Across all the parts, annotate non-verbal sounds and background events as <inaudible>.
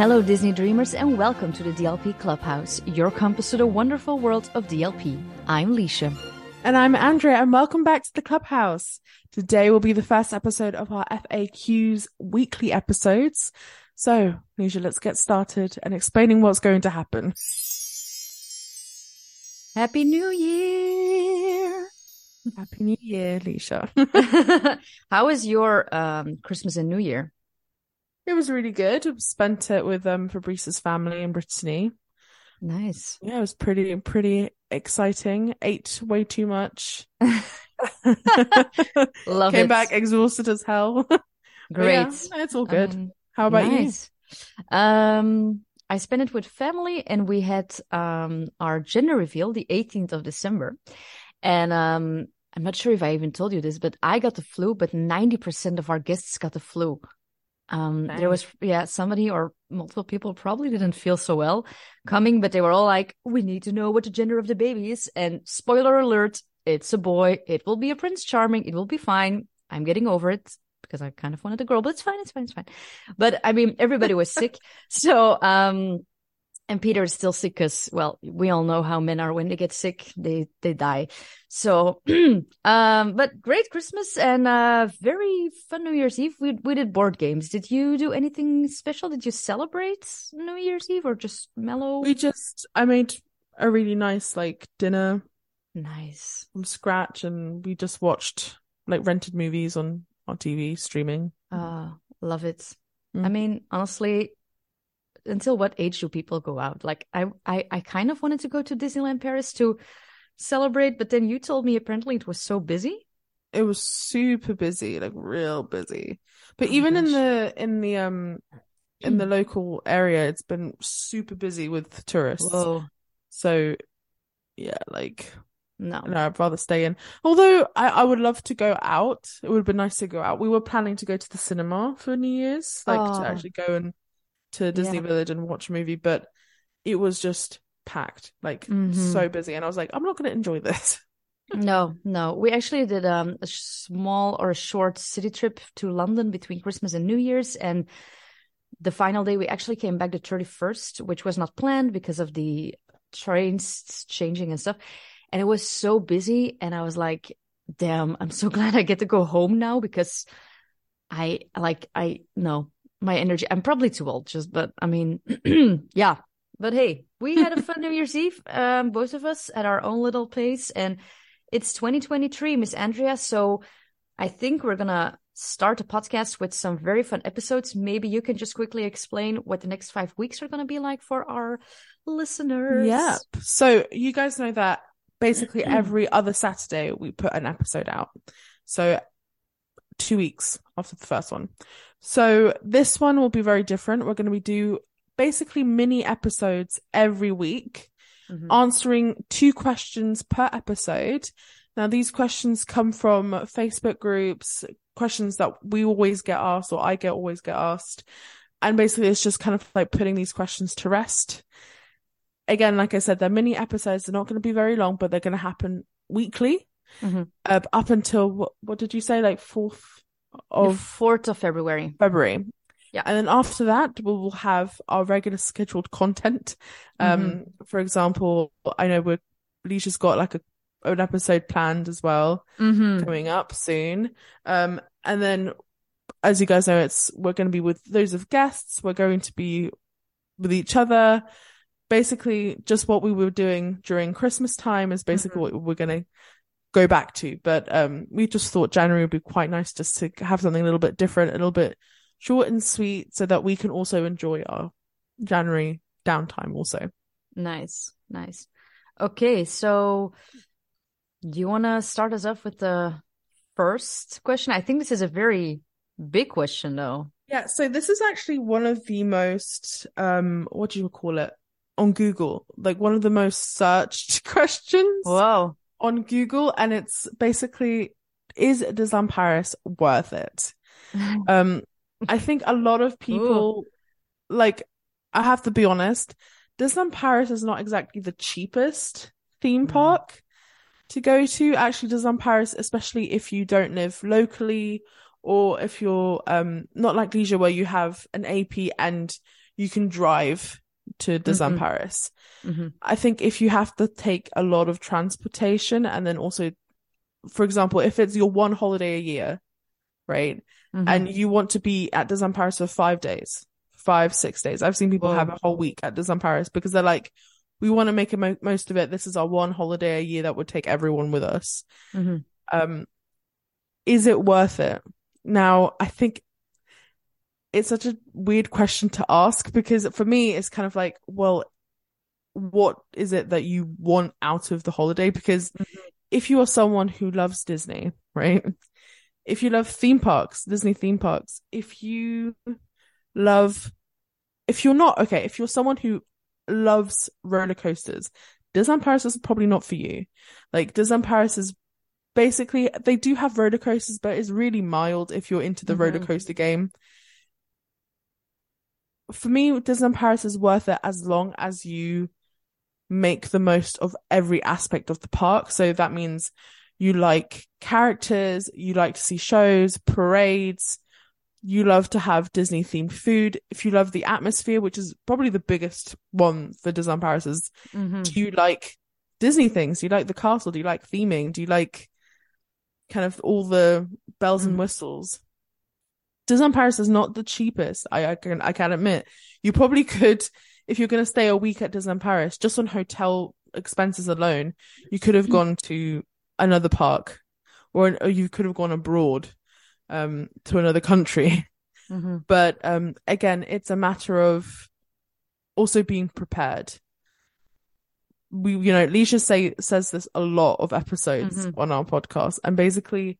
Hello, Disney Dreamers, and welcome to the DLP Clubhouse, your compass to the wonderful world of DLP. I'm Liesje. And I'm Andrea, and welcome back to the Clubhouse. Today will be the first episode of our FAQs weekly episodes. So, Liesje, let's get started and explaining what's going to happen. Happy New Year! Happy New Year, Liesje. <laughs> <laughs> How was your um, Christmas and New Year? It was really good. I spent it with um, Fabrice's family in Brittany. Nice. Yeah, it was pretty, pretty exciting. Ate way too much. <laughs> <laughs> Love Came it. back exhausted as hell. <laughs> Great. yeah, it's all good. Um, How about nice. Um, I spent it with family, and we had um our gender reveal the 18th of December, and um. I'm not sure if I even told you this, but I got the flu, but 90% of our guests got the flu. Um, there was, yeah, somebody or multiple people probably didn't feel so well coming, but they were all like, we need to know what the gender of the baby is. And spoiler alert, it's a boy. It will be a Prince Charming. It will be fine. I'm getting over it because I kind of wanted a girl, but it's fine. It's fine. It's fine. But I mean, everybody was sick. <laughs> So, um, and Peter is still sick because, well, we all know how men are when they get sick, they, they die. So, <clears throat> um, but great Christmas and, uh, very fun New Year's Eve. We, we did board games. Did you do anything special? Did you celebrate New Year's Eve or just mellow? We just, I made a really nice like dinner Nice. from scratch and we just watched like rented movies on on TV streaming. Uh, love it. I Mm. mean, honestly, until what age do people go out? Like, I, I, I kind of wanted to go to Disneyland Paris to celebrate, but then you told me apparently it was so busy. It was super busy, like real busy. But Oh even in the in the um in the local area, it's been super busy with tourists. Whoa. So yeah, like No. no, I'd rather stay in. Although I, I would love to go out. It would have been nice to go out. We were planning to go to the cinema for New Year's, like Oh. to actually go and to Disney Yeah. Village and watch a movie, but it was just packed, like Mhm. so busy. And I was like, I'm not going to enjoy this. <laughs> No, no. We actually did um, a small or a short city trip to London between Christmas and New Year's. And the final day, we actually came back the 31st, which was not planned because of the trains changing and stuff. And it was so busy. And I was like, damn, I'm so <laughs> glad I get to go home now because I like, I know my energy. I'm probably too old, just, but I mean, <clears throat> yeah. But hey, we had a <laughs> fun New Year's Eve, um, both of us at our own little pace. And it's 2023, Miss Andrea. So I think we're gonna start a podcast with some very fun episodes. Maybe you can just quickly explain what the next five weeks are gonna be like for our listeners. Yeah. So you guys know that basically <clears throat> every other Saturday we put an episode out. So two weeks after the first one. So this one will be very different. We're going to be do basically mini episodes every week, Mhm. answering two questions per episode. Now these questions come from Facebook groups, questions that we always get asked or I get always get asked. And basically it's just kind of like putting these questions to rest again, like I said, they're mini episodes. They're not going to be very long, but they're going to happen weekly. Mhm. Uh, up until what, what did you say? Like fourth The of 4th of February. February. Yeah. And then after that, we will have our regular scheduled content. Um, for example, I know we're Liesje's got like a an episode planned as well Mm-hmm. coming up soon. Um, and then as you guys know, it's we're going to be with loads of guests. We're going to be with each other. Basically, just what we were doing during Christmas time is basically what we're going to go back to. But um, we just thought January would be quite nice just to have something a little bit different, a little bit short and sweet, so that we can also enjoy our January downtime also. Nice, nice. Okay, so do you want to start us off with the first question? I think this is a very big question, though. Yeah, so this is actually one of the most um what do you call it on Google? Like one of the most searched <laughs> questions Whoa. On Google and it's basically is Disneyland Paris worth it? <laughs> Um I think a lot of people like I have to be honest, Disneyland Paris is not exactly the cheapest theme Mm. park to go to. Actually, Disneyland Paris, especially if you don't live locally or if you're um not like Liesje where you have an AP and you can drive to Disneyland Mhm. Paris. hmm I think if you have to take a lot of transportation and then also, for example, if it's your one holiday a year, right? hmm And you want to be at Disneyland Paris for five days, five, six days. I've seen people Whoa. have a whole week at Disneyland Paris because they're like, we want to make a mo- most of it. This is our one holiday a year that would take everyone with us. hmm Um, is it worth it? Now, I think it's such a weird question to ask because for me, it's kind of like, well, what is it that you want out of the holiday? Because Mhm. if you are someone who loves Disney, right? If you love theme parks, Disney theme parks, if you love, if you're not, okay, if you're someone who loves roller coasters, Disneyland Paris is probably not for you. Like Disneyland Paris is basically, they do have roller coasters, but it's really mild if you're into the roller Mhm. coaster game. For me, Disneyland Paris is worth it as long as you make the most of every aspect of the park. So that means you like characters, you like to see shows, parades, you love to have Disney themed food. If you love the atmosphere, which is probably the biggest one for Disneyland Paris, is hmm do you like Disney things? Do you like the castle? Do you like theming? Do you like kind of all the bells and Mhm. whistles? Disneyland Paris is not the cheapest. I, I can I can admit. You probably could if you're going to stay a week at Disneyland Paris, just on hotel expenses alone, you could have gone to another park, or, or you could have gone abroad, um, to another country. <laughs> hmm But um, again, it's a matter of also being prepared. We, you know, Liesje say says this a lot of episodes Mhm. on our podcast, and basically,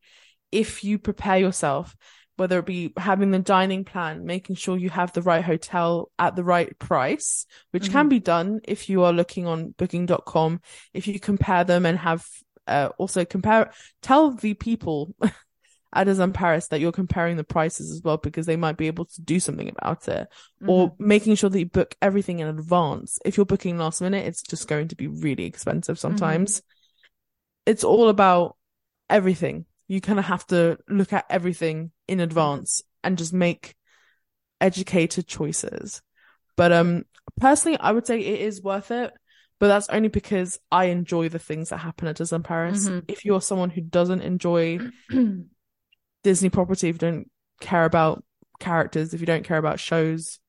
if you prepare yourself, whether it be having the dining plan, making sure you have the right hotel at the right price, which can mm-hmm. be done if you are looking on booking.com, if you compare them and have uh, also compare, tell the people <laughs> at Disneyland Paris that you're comparing the prices as well because they might be able to do something about it or mm-hmm. making sure that you book everything in advance. If you're booking last minute, it's just going to be really expensive sometimes. Mm-hmm. It's all about everything. You kind of have to look at everything in advance and just make educated choices. But um personally I would say it is worth it, but that's only because I enjoy the things that happen at Disneyland Paris. Mhm. If you're someone who doesn't enjoy <clears throat> Disney property, if you don't care about characters, if you don't care about shows,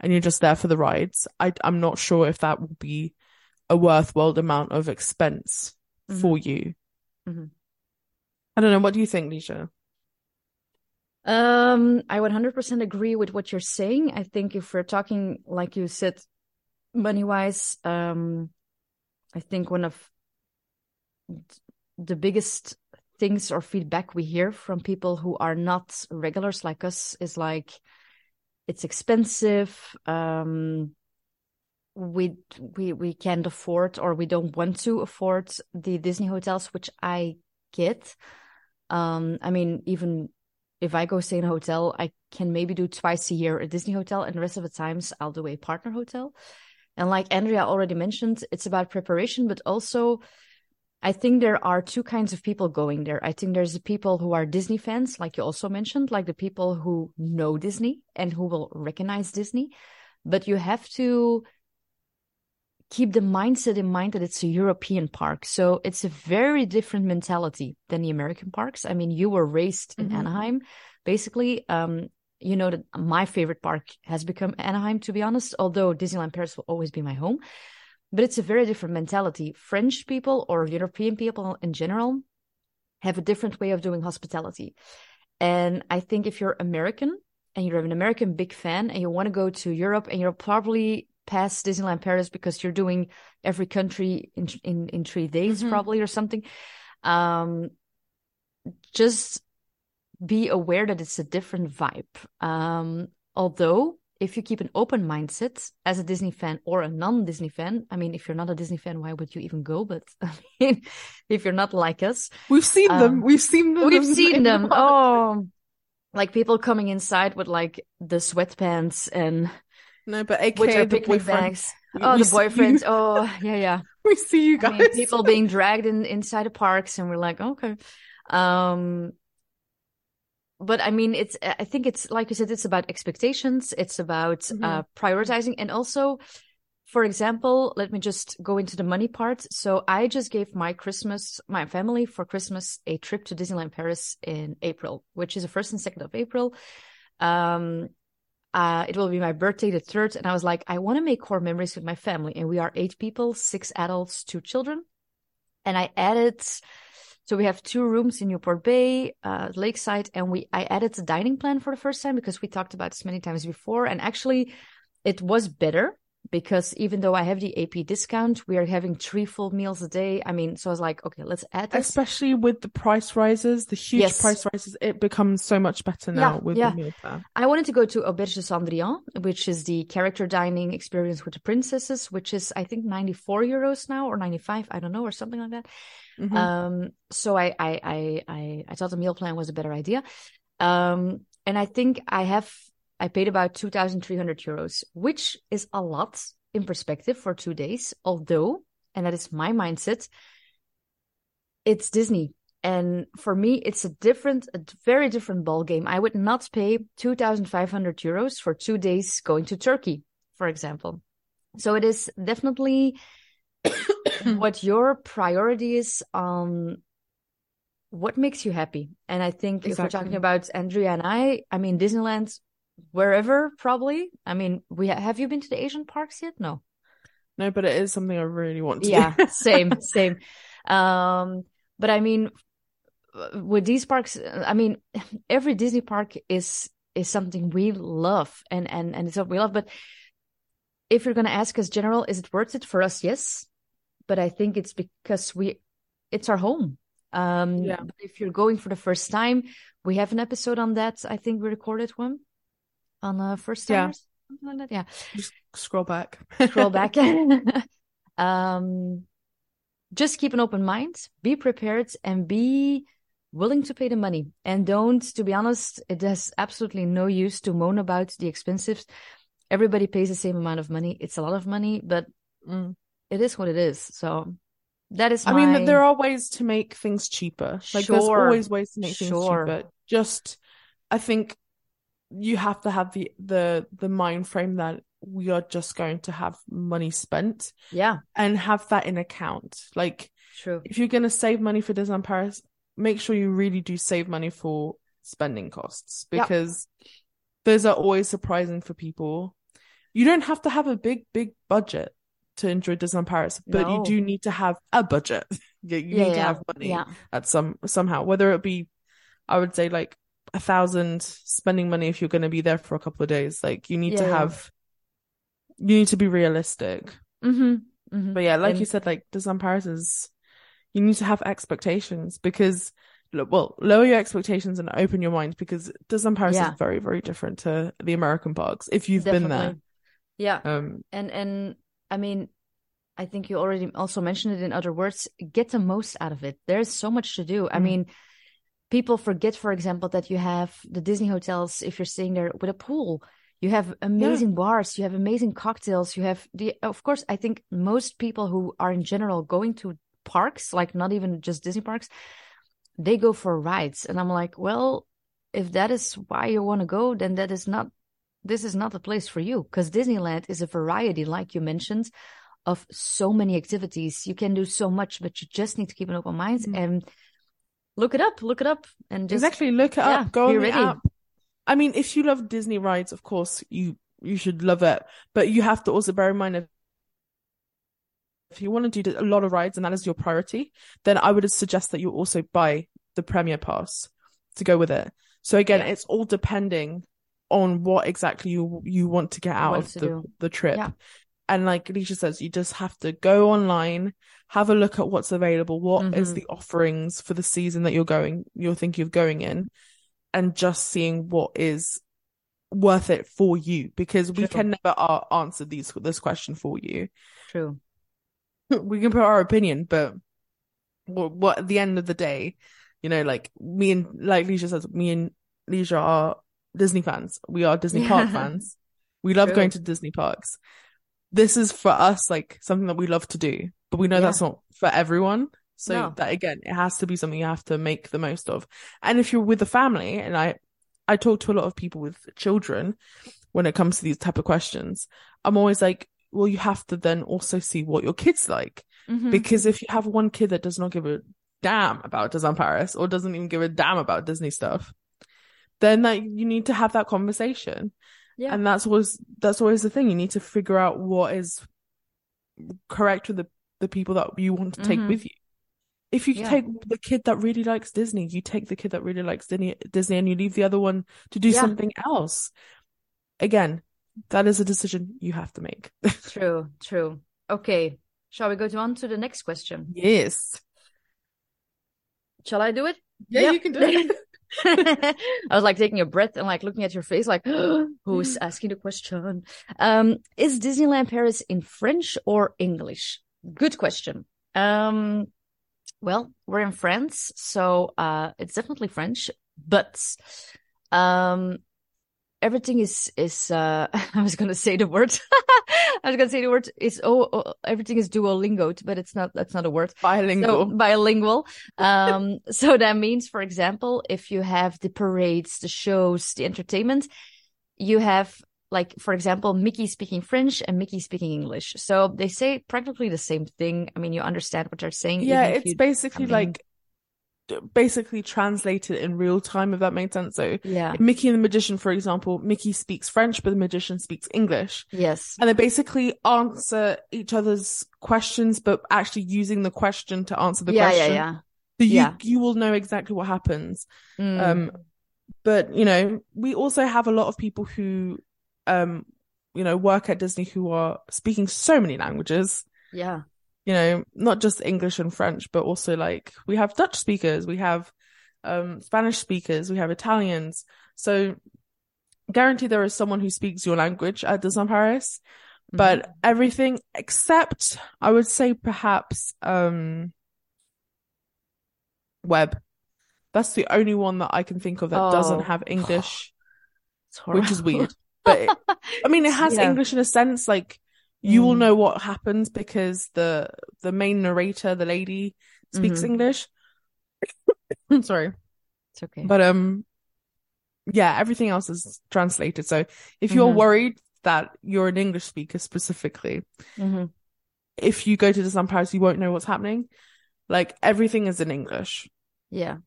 and you're just there for the rides, I, I'm not sure if that will be a worthwhile amount of expense for you. Mhm. I don't know. What do you think, Liesje? Um, I 100% agree with what you're saying. I think if we're talking, like you said, money wise, um, I think one of the biggest things or feedback we hear from people who are not regulars like us is like it's expensive. Um, we we we can't afford or we don't want to afford the Disney hotels, which I get. Um, I mean, even if I go stay in a hotel, I can maybe do twice a year a Disney hotel, and the rest of the times I'll do a partner hotel. And like Andrea already mentioned, it's about preparation, but also I think there are two kinds of people going there. I think there's the people who are Disney fans, like you also mentioned, like the people who know Disney and who will recognize Disney. But you have to keep the mindset in mind that it's a European park. So it's a very different mentality than the American parks. I mean, you were raised in Mhm. Anaheim, basically. Um, you know that my favorite park has become Anaheim, to be honest, although Disneyland Paris will always be my home. But it's a very different mentality. French people or European people in general have a different way of doing hospitality. And I think if you're American and you're an American big fan and you want to go to Europe and you're probably past Disneyland Paris because you're doing every country in in, in three days Mhm. probably or something, um, just be aware that it's a different vibe. Um, although if you keep an open mindset as a Disney fan or a non-Disney fan, I mean, if you're not a Disney fan, why would you even go? But <laughs> I mean, if you're not like us, We've seen them. Um, We've seen them. we've seen <laughs> them. <laughs> Oh, like people coming inside with like the sweatpants and no, but AKA their the picnic bags. We- Oh, we the boyfriends. you- Oh, yeah, yeah. <laughs> We see you I guys. mean, people being dragged in inside the parks, and we're like, okay. Um, but I mean, it's, I think it's, like you said, it's about expectations. It's about Mhm. uh, prioritizing. And also, for example, let me just go into the money part. So I just gave my Christmas, my family for Christmas, a trip to Disneyland Paris in April, which is the first and second of April. Um, uh, it will be my birthday, the third. And I was like, I want to make core memories with my family. And we are eight people, six adults, two children. And I added, so we have two rooms in Newport Bay, uh, Lakeside, and we, I added the dining plan for the first time because we talked about this many times before. And actually it was better because even though I have the AP discount, we are having three full meals a day. I mean, so I was like, okay, let's add this. Especially with the price rises, the huge Yes. price rises, it becomes so much better now Yeah, with yeah. the meal plan. I wanted to go to Auberge de Cendrillon, which is the character dining experience with the princesses, which is I think 94 euros now or 95, I don't know, or something like that. Mhm. Um, so I, I, I, I, I thought the meal plan was a better idea. Um, and I think I have, I paid about 2,300 euros, which is a lot in perspective for two days. Although, and that is my mindset, it's Disney. And for me, it's a different, a very different ball game. I would not pay 2,500 euros for two days going to Turkey, for example. So it is definitely <coughs> what your priority is on what makes you happy. And I think if we're talking about Andrea and I, I mean, Disneyland, wherever probably. I mean, we ha- have you been to the Asian parks yet? No. No, but it is something I really want to Yeah, <laughs> same, same. Um, but I mean, with these parks, I mean, every Disney park is is something we love, and and and it's what we love. But if you're gonna ask us, general, is it worth it for us? Yes, but I think it's because we, it's our home. Um, Yeah. but if you're going for the first time, we have an episode on that. I think we recorded one on the first Yeah. timers, something like that. Yeah Just scroll back. scroll back. <laughs> <laughs> um, just keep an open mind, be prepared, and be willing to pay the money. And don't, to be honest, it has absolutely no use to moan about the expensives. Everybody pays the same amount of money. It's a lot of money, but Mm. it is what it is. So that is I my. mean, there are ways to make things cheaper. Like there's always ways to make things Sure. cheaper. Just, I think you have to have the the the mind frame that we are just going to have money spent yeah, and have that in account. Like true. if you're going to save money for Disneyland Paris, make sure you really do save money for spending costs Yep. because those are always surprising for people. You don't have to have a big, big budget to enjoy Disneyland Paris, but you do need to have a budget. <laughs> You, you Yeah, need to have money yeah. at some somehow, whether it be, I would say like a thousand spending money if you're going to be there for a couple of days. Like you need to Yeah, yeah. have, you need to be realistic. Mm-hmm. mm-hmm. But yeah, like you said, like Disneyland Paris is, you need to have expectations because, well, lower your expectations and open your mind because Disneyland Paris Yeah. is very, very different to the American parks if you've been there. Yeah. Um, and and i mean i think you already also mentioned it in other words get the most out of it there's so much to do i Mm. mean people forget for example that you have the disney hotels if you're staying there with a pool you have amazing bars you have amazing cocktails you have the of course i think most people who are in general going to parks like not even just disney parks they go for rides and i'm like well if that is why you want to go then that is not this is not the place for you because Disneyland is a variety, like you mentioned, of so many activities. You can do so much, but you just need to keep an open mind Mm. and look it up, look it up, and just exactly. Look it yeah, up. Go on the ready. app. I mean, if you love Disney rides, of course you you should love it, but you have to also bear in mind if if you want to do a lot of rides and that is your priority, then I would suggest that you also buy the Premier Pass to go with it. So again, Yeah. it's all depending on what exactly you you want to get out of the do. the trip. Yeah. And like Alicia says, you just have to go online, have a look at what's available, What is Mhm. the offerings for the season that you're going, you're thinking of going in, and just seeing what is worth it for you because we True. can never uh, answer these this question for you. True. <laughs> We can put our opinion, but what, what at the end of the day, you know, like me and like Liesje says, me and Liesje are Disney fans. We are Disney park <laughs> fans. We love True. going to Disney parks. This is for us like something that we love to do, but we know Yeah. that's not for everyone. So No. that again, it has to be something you have to make the most of. And if you're with a family, and I I talk to a lot of people with children when it comes to these type of questions. I'm always like, well, you have to then also see what your kid's like. Mhm. Because if you have one kid that does not give a damn about Disneyland Paris or doesn't even give a damn about Disney stuff, then that you need to have that conversation. Yeah. And that's always that's always the thing. You need to figure out what is correct with the, the people that you want to take Mhm. with you. If you Yeah. take the kid that really likes Disney, you take the kid that really likes Disney, Disney and you leave the other one to do Yeah. something else. Again, that is a decision you have to make. <laughs> True, true. Okay. Shall we go to on to the next question? yes. Shall I do it? Yeah, Yep. you can do <laughs> it. <laughs> I was like taking a breath and like looking at your face, like, <gasps> who's asking the question? Um, is Disneyland Paris in French or English? Good question. Um, well, we're in France, so uh, it's definitely French, but um, everything is is uh, <laughs> I was gonna say the word. <laughs> I was gonna say the word is oh, oh everything is Duolingo, but it's not. That's not a word. So Bilingual. bilingual. Um, <laughs> so that means, for example, if you have the parades, the shows, the entertainment, you have like, for example, Mickey speaking French and Mickey speaking English. So they say practically the same thing. I mean, you understand what they're saying. yeah, it's basically like basically translated in real time, if that made sense. So yeah, Mickey and the Magician, for example, Mickey speaks French, but the Magician speaks English. yes, And they basically answer each other's questions, but actually using the question to answer the yeah, question. yeah, yeah. So you, Yeah. you will know exactly what happens. Mm, Um, but you know, we also have a lot of people who, um, you know, work at Disney who are speaking so many languages. yeah, You know, not just English and French, but also like we have Dutch speakers, we have um Spanish speakers, we have Italians. So guarantee there is someone who speaks your language at Disneyland Paris. Mhm. But everything except I would say perhaps um web. That's the only one that I can think of that Oh. doesn't have English, <sighs> which is weird. But it, I mean, it has <laughs> Yeah. English in a sense. Like you will Mm. know what happens because the the main narrator, the lady, speaks Mhm. English. <coughs> Sorry, It's okay. but um, yeah, everything else is translated. So if you're Mhm. worried that you're an English speaker specifically, Mhm. if you go to Disneyland Paris, you won't know what's happening. Like everything is in English. Yeah,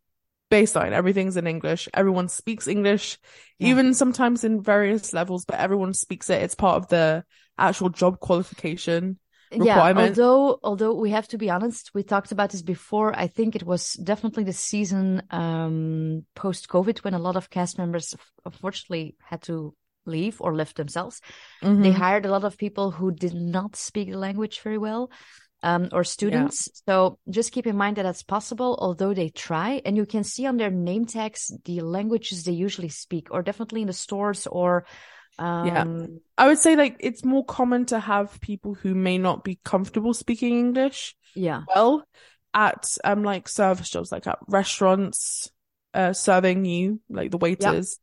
Baseline, everything's in English. Everyone speaks English, Yeah. even sometimes in various levels, but everyone speaks it. It's part of the actual job qualification. Yeah, although although we have to be honest, we talked about this before. I think it was definitely the season um post COVID when a lot of cast members unfortunately had to leave or left themselves. They Mhm. hired a lot of people who did not speak the language very well. Um, or students. So just keep in mind that that's possible, although they try. And you can see on their name tags the languages they usually speak, or definitely in the stores or um Yeah. I would say like it's more common to have people who may not be comfortable speaking English yeah. well at um like service jobs, like at restaurants, uh serving you, like the waiters,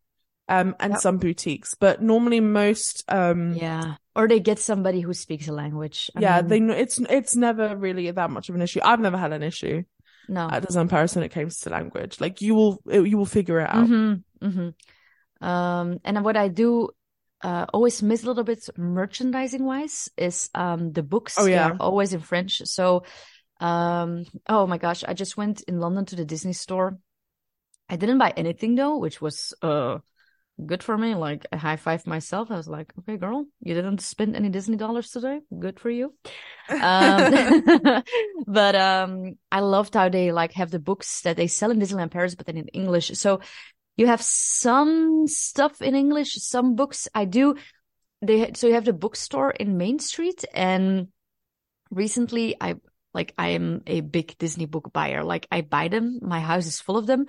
um and Yep. some boutiques. But normally most um Yeah. Or they get somebody who speaks a language. I yeah, mean, they it's it's never really that much of an issue. I've never had an issue no. at Disneyland Paris when it comes to language. Like you will you will figure it out. Mm-hmm, mm-hmm. Um, and what I do uh, always miss a little bit merchandising wise is um, the books. Oh, yeah. are always in French. So, um, oh my gosh, I just went in London to the Disney store. I didn't buy anything though, which was uh good for me. Like I high five myself. I was like, okay, girl, you didn't spend any Disney dollars today. Good for you. Um, <laughs> but um, I loved how they like have the books that they sell in Disneyland Paris, but then in English. So you have some stuff in English, some books. I do. They so you have the bookstore in Main Street, and recently I like I am a big Disney book buyer. Like I buy them. My house is full of them.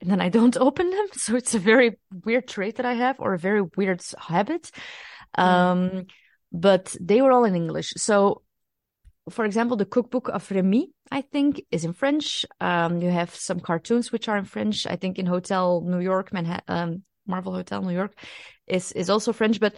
And then I don't <laughs> open them. So it's a very weird trait that I have or a very weird habit. Um, but they were all in English. So for example, the cookbook of Remy, I think, is in French. Um, you have some cartoons which are in French. I think in Hotel New York, Manhattan, um, Marvel Hotel New York, is is also French. But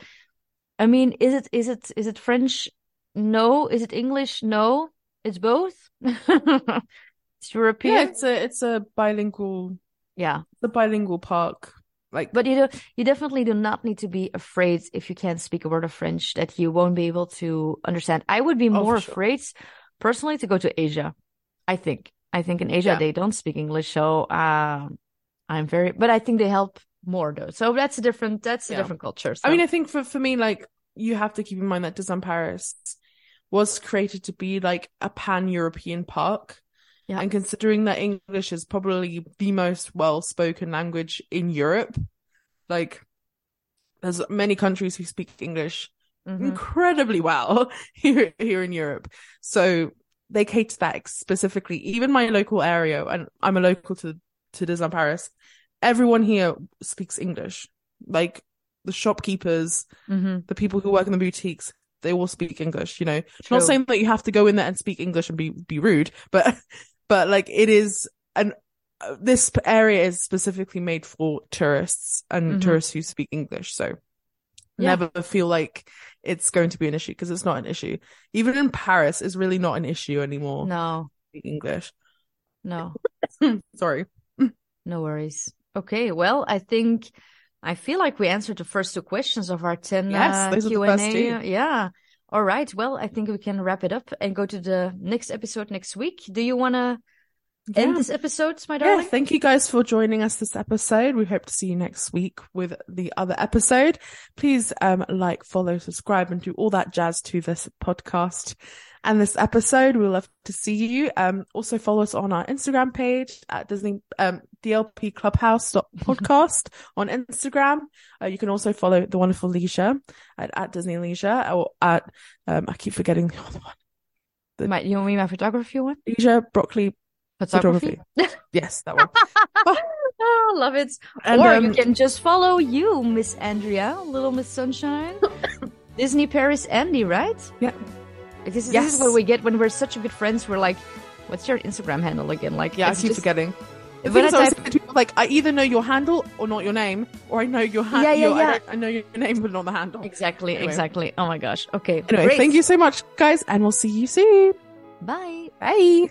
I mean, is it is it is it French? No. Is it English? No. It's both. <laughs> it's European. Yeah, it's a it's a bilingual Yeah. the bilingual park. Like, But you do, you definitely do not need to be afraid if you can't speak a word of French that you won't be able to understand. I would be Oh, more sure. afraid personally to go to Asia. I think. I think in Asia Yeah. they don't speak English, so um, I'm very. But I think they help more though. So that's a different. That's a Yeah. different culture. I mean, I think for, for me, like, you have to keep in mind that Disneyland Paris was created to be like a pan-European park. Yeah. And considering that English is probably the most well-spoken language in Europe, like, there's many countries who speak English Mhm. incredibly well <laughs> here here in Europe. So they cater that specifically. Even my local area, and I'm a local to to Disneyland Paris. Everyone here speaks English. Like the shopkeepers, Mhm. the people who work in the boutiques, they all speak English. You know, True. not saying that you have to go in there and speak English and be be rude, but <laughs> but like it is an uh, this area is specifically made for tourists and Mhm. tourists who speak English. So Yeah. never feel like it's going to be an issue because it's not an issue. Even in Paris, it's really not an issue anymore. No, Speak English. no, <laughs> Sorry. no worries. Okay, well, I think I feel like we answered the first two questions of our ten Yes, uh, those are the Q and. A. Yeah. All right. Well, I think we can wrap it up and go to the next episode next week. Do you want to end this episode, my darling? Yeah, thank you guys for joining us this episode. We hope to see you next week with the other episode. Please um like, follow, subscribe, and do all that jazz to this podcast and this episode. We'll love to see you. Um also follow us on our Instagram page at Disney um DLP Clubhouse podcast <laughs> on Instagram. Uh, you can also follow the wonderful Liesje at, at Disney Liesje or at um I keep forgetting the other one. My, you want me my photography one? Liesje Brockley Photography. Photography. <laughs> Yes, that one. <laughs> oh, love it. And, or um, you can just follow you, Miss Andrea, Little Miss Sunshine, Disney Paris Andi, right? Yeah. This is, this is what we get when we're such good friends. We're like, what's your Instagram handle again? Like, Yeah, I keep just- forgetting. The When I type- people, like, I either know your handle or not your name, or I know your handle. Yeah, yeah, your, yeah. I, I know your name, but not the handle. Exactly, Anyway. exactly. Oh my gosh. Okay. Anyway, great. thank you so much, guys, and we'll see you soon. Bye. Bye.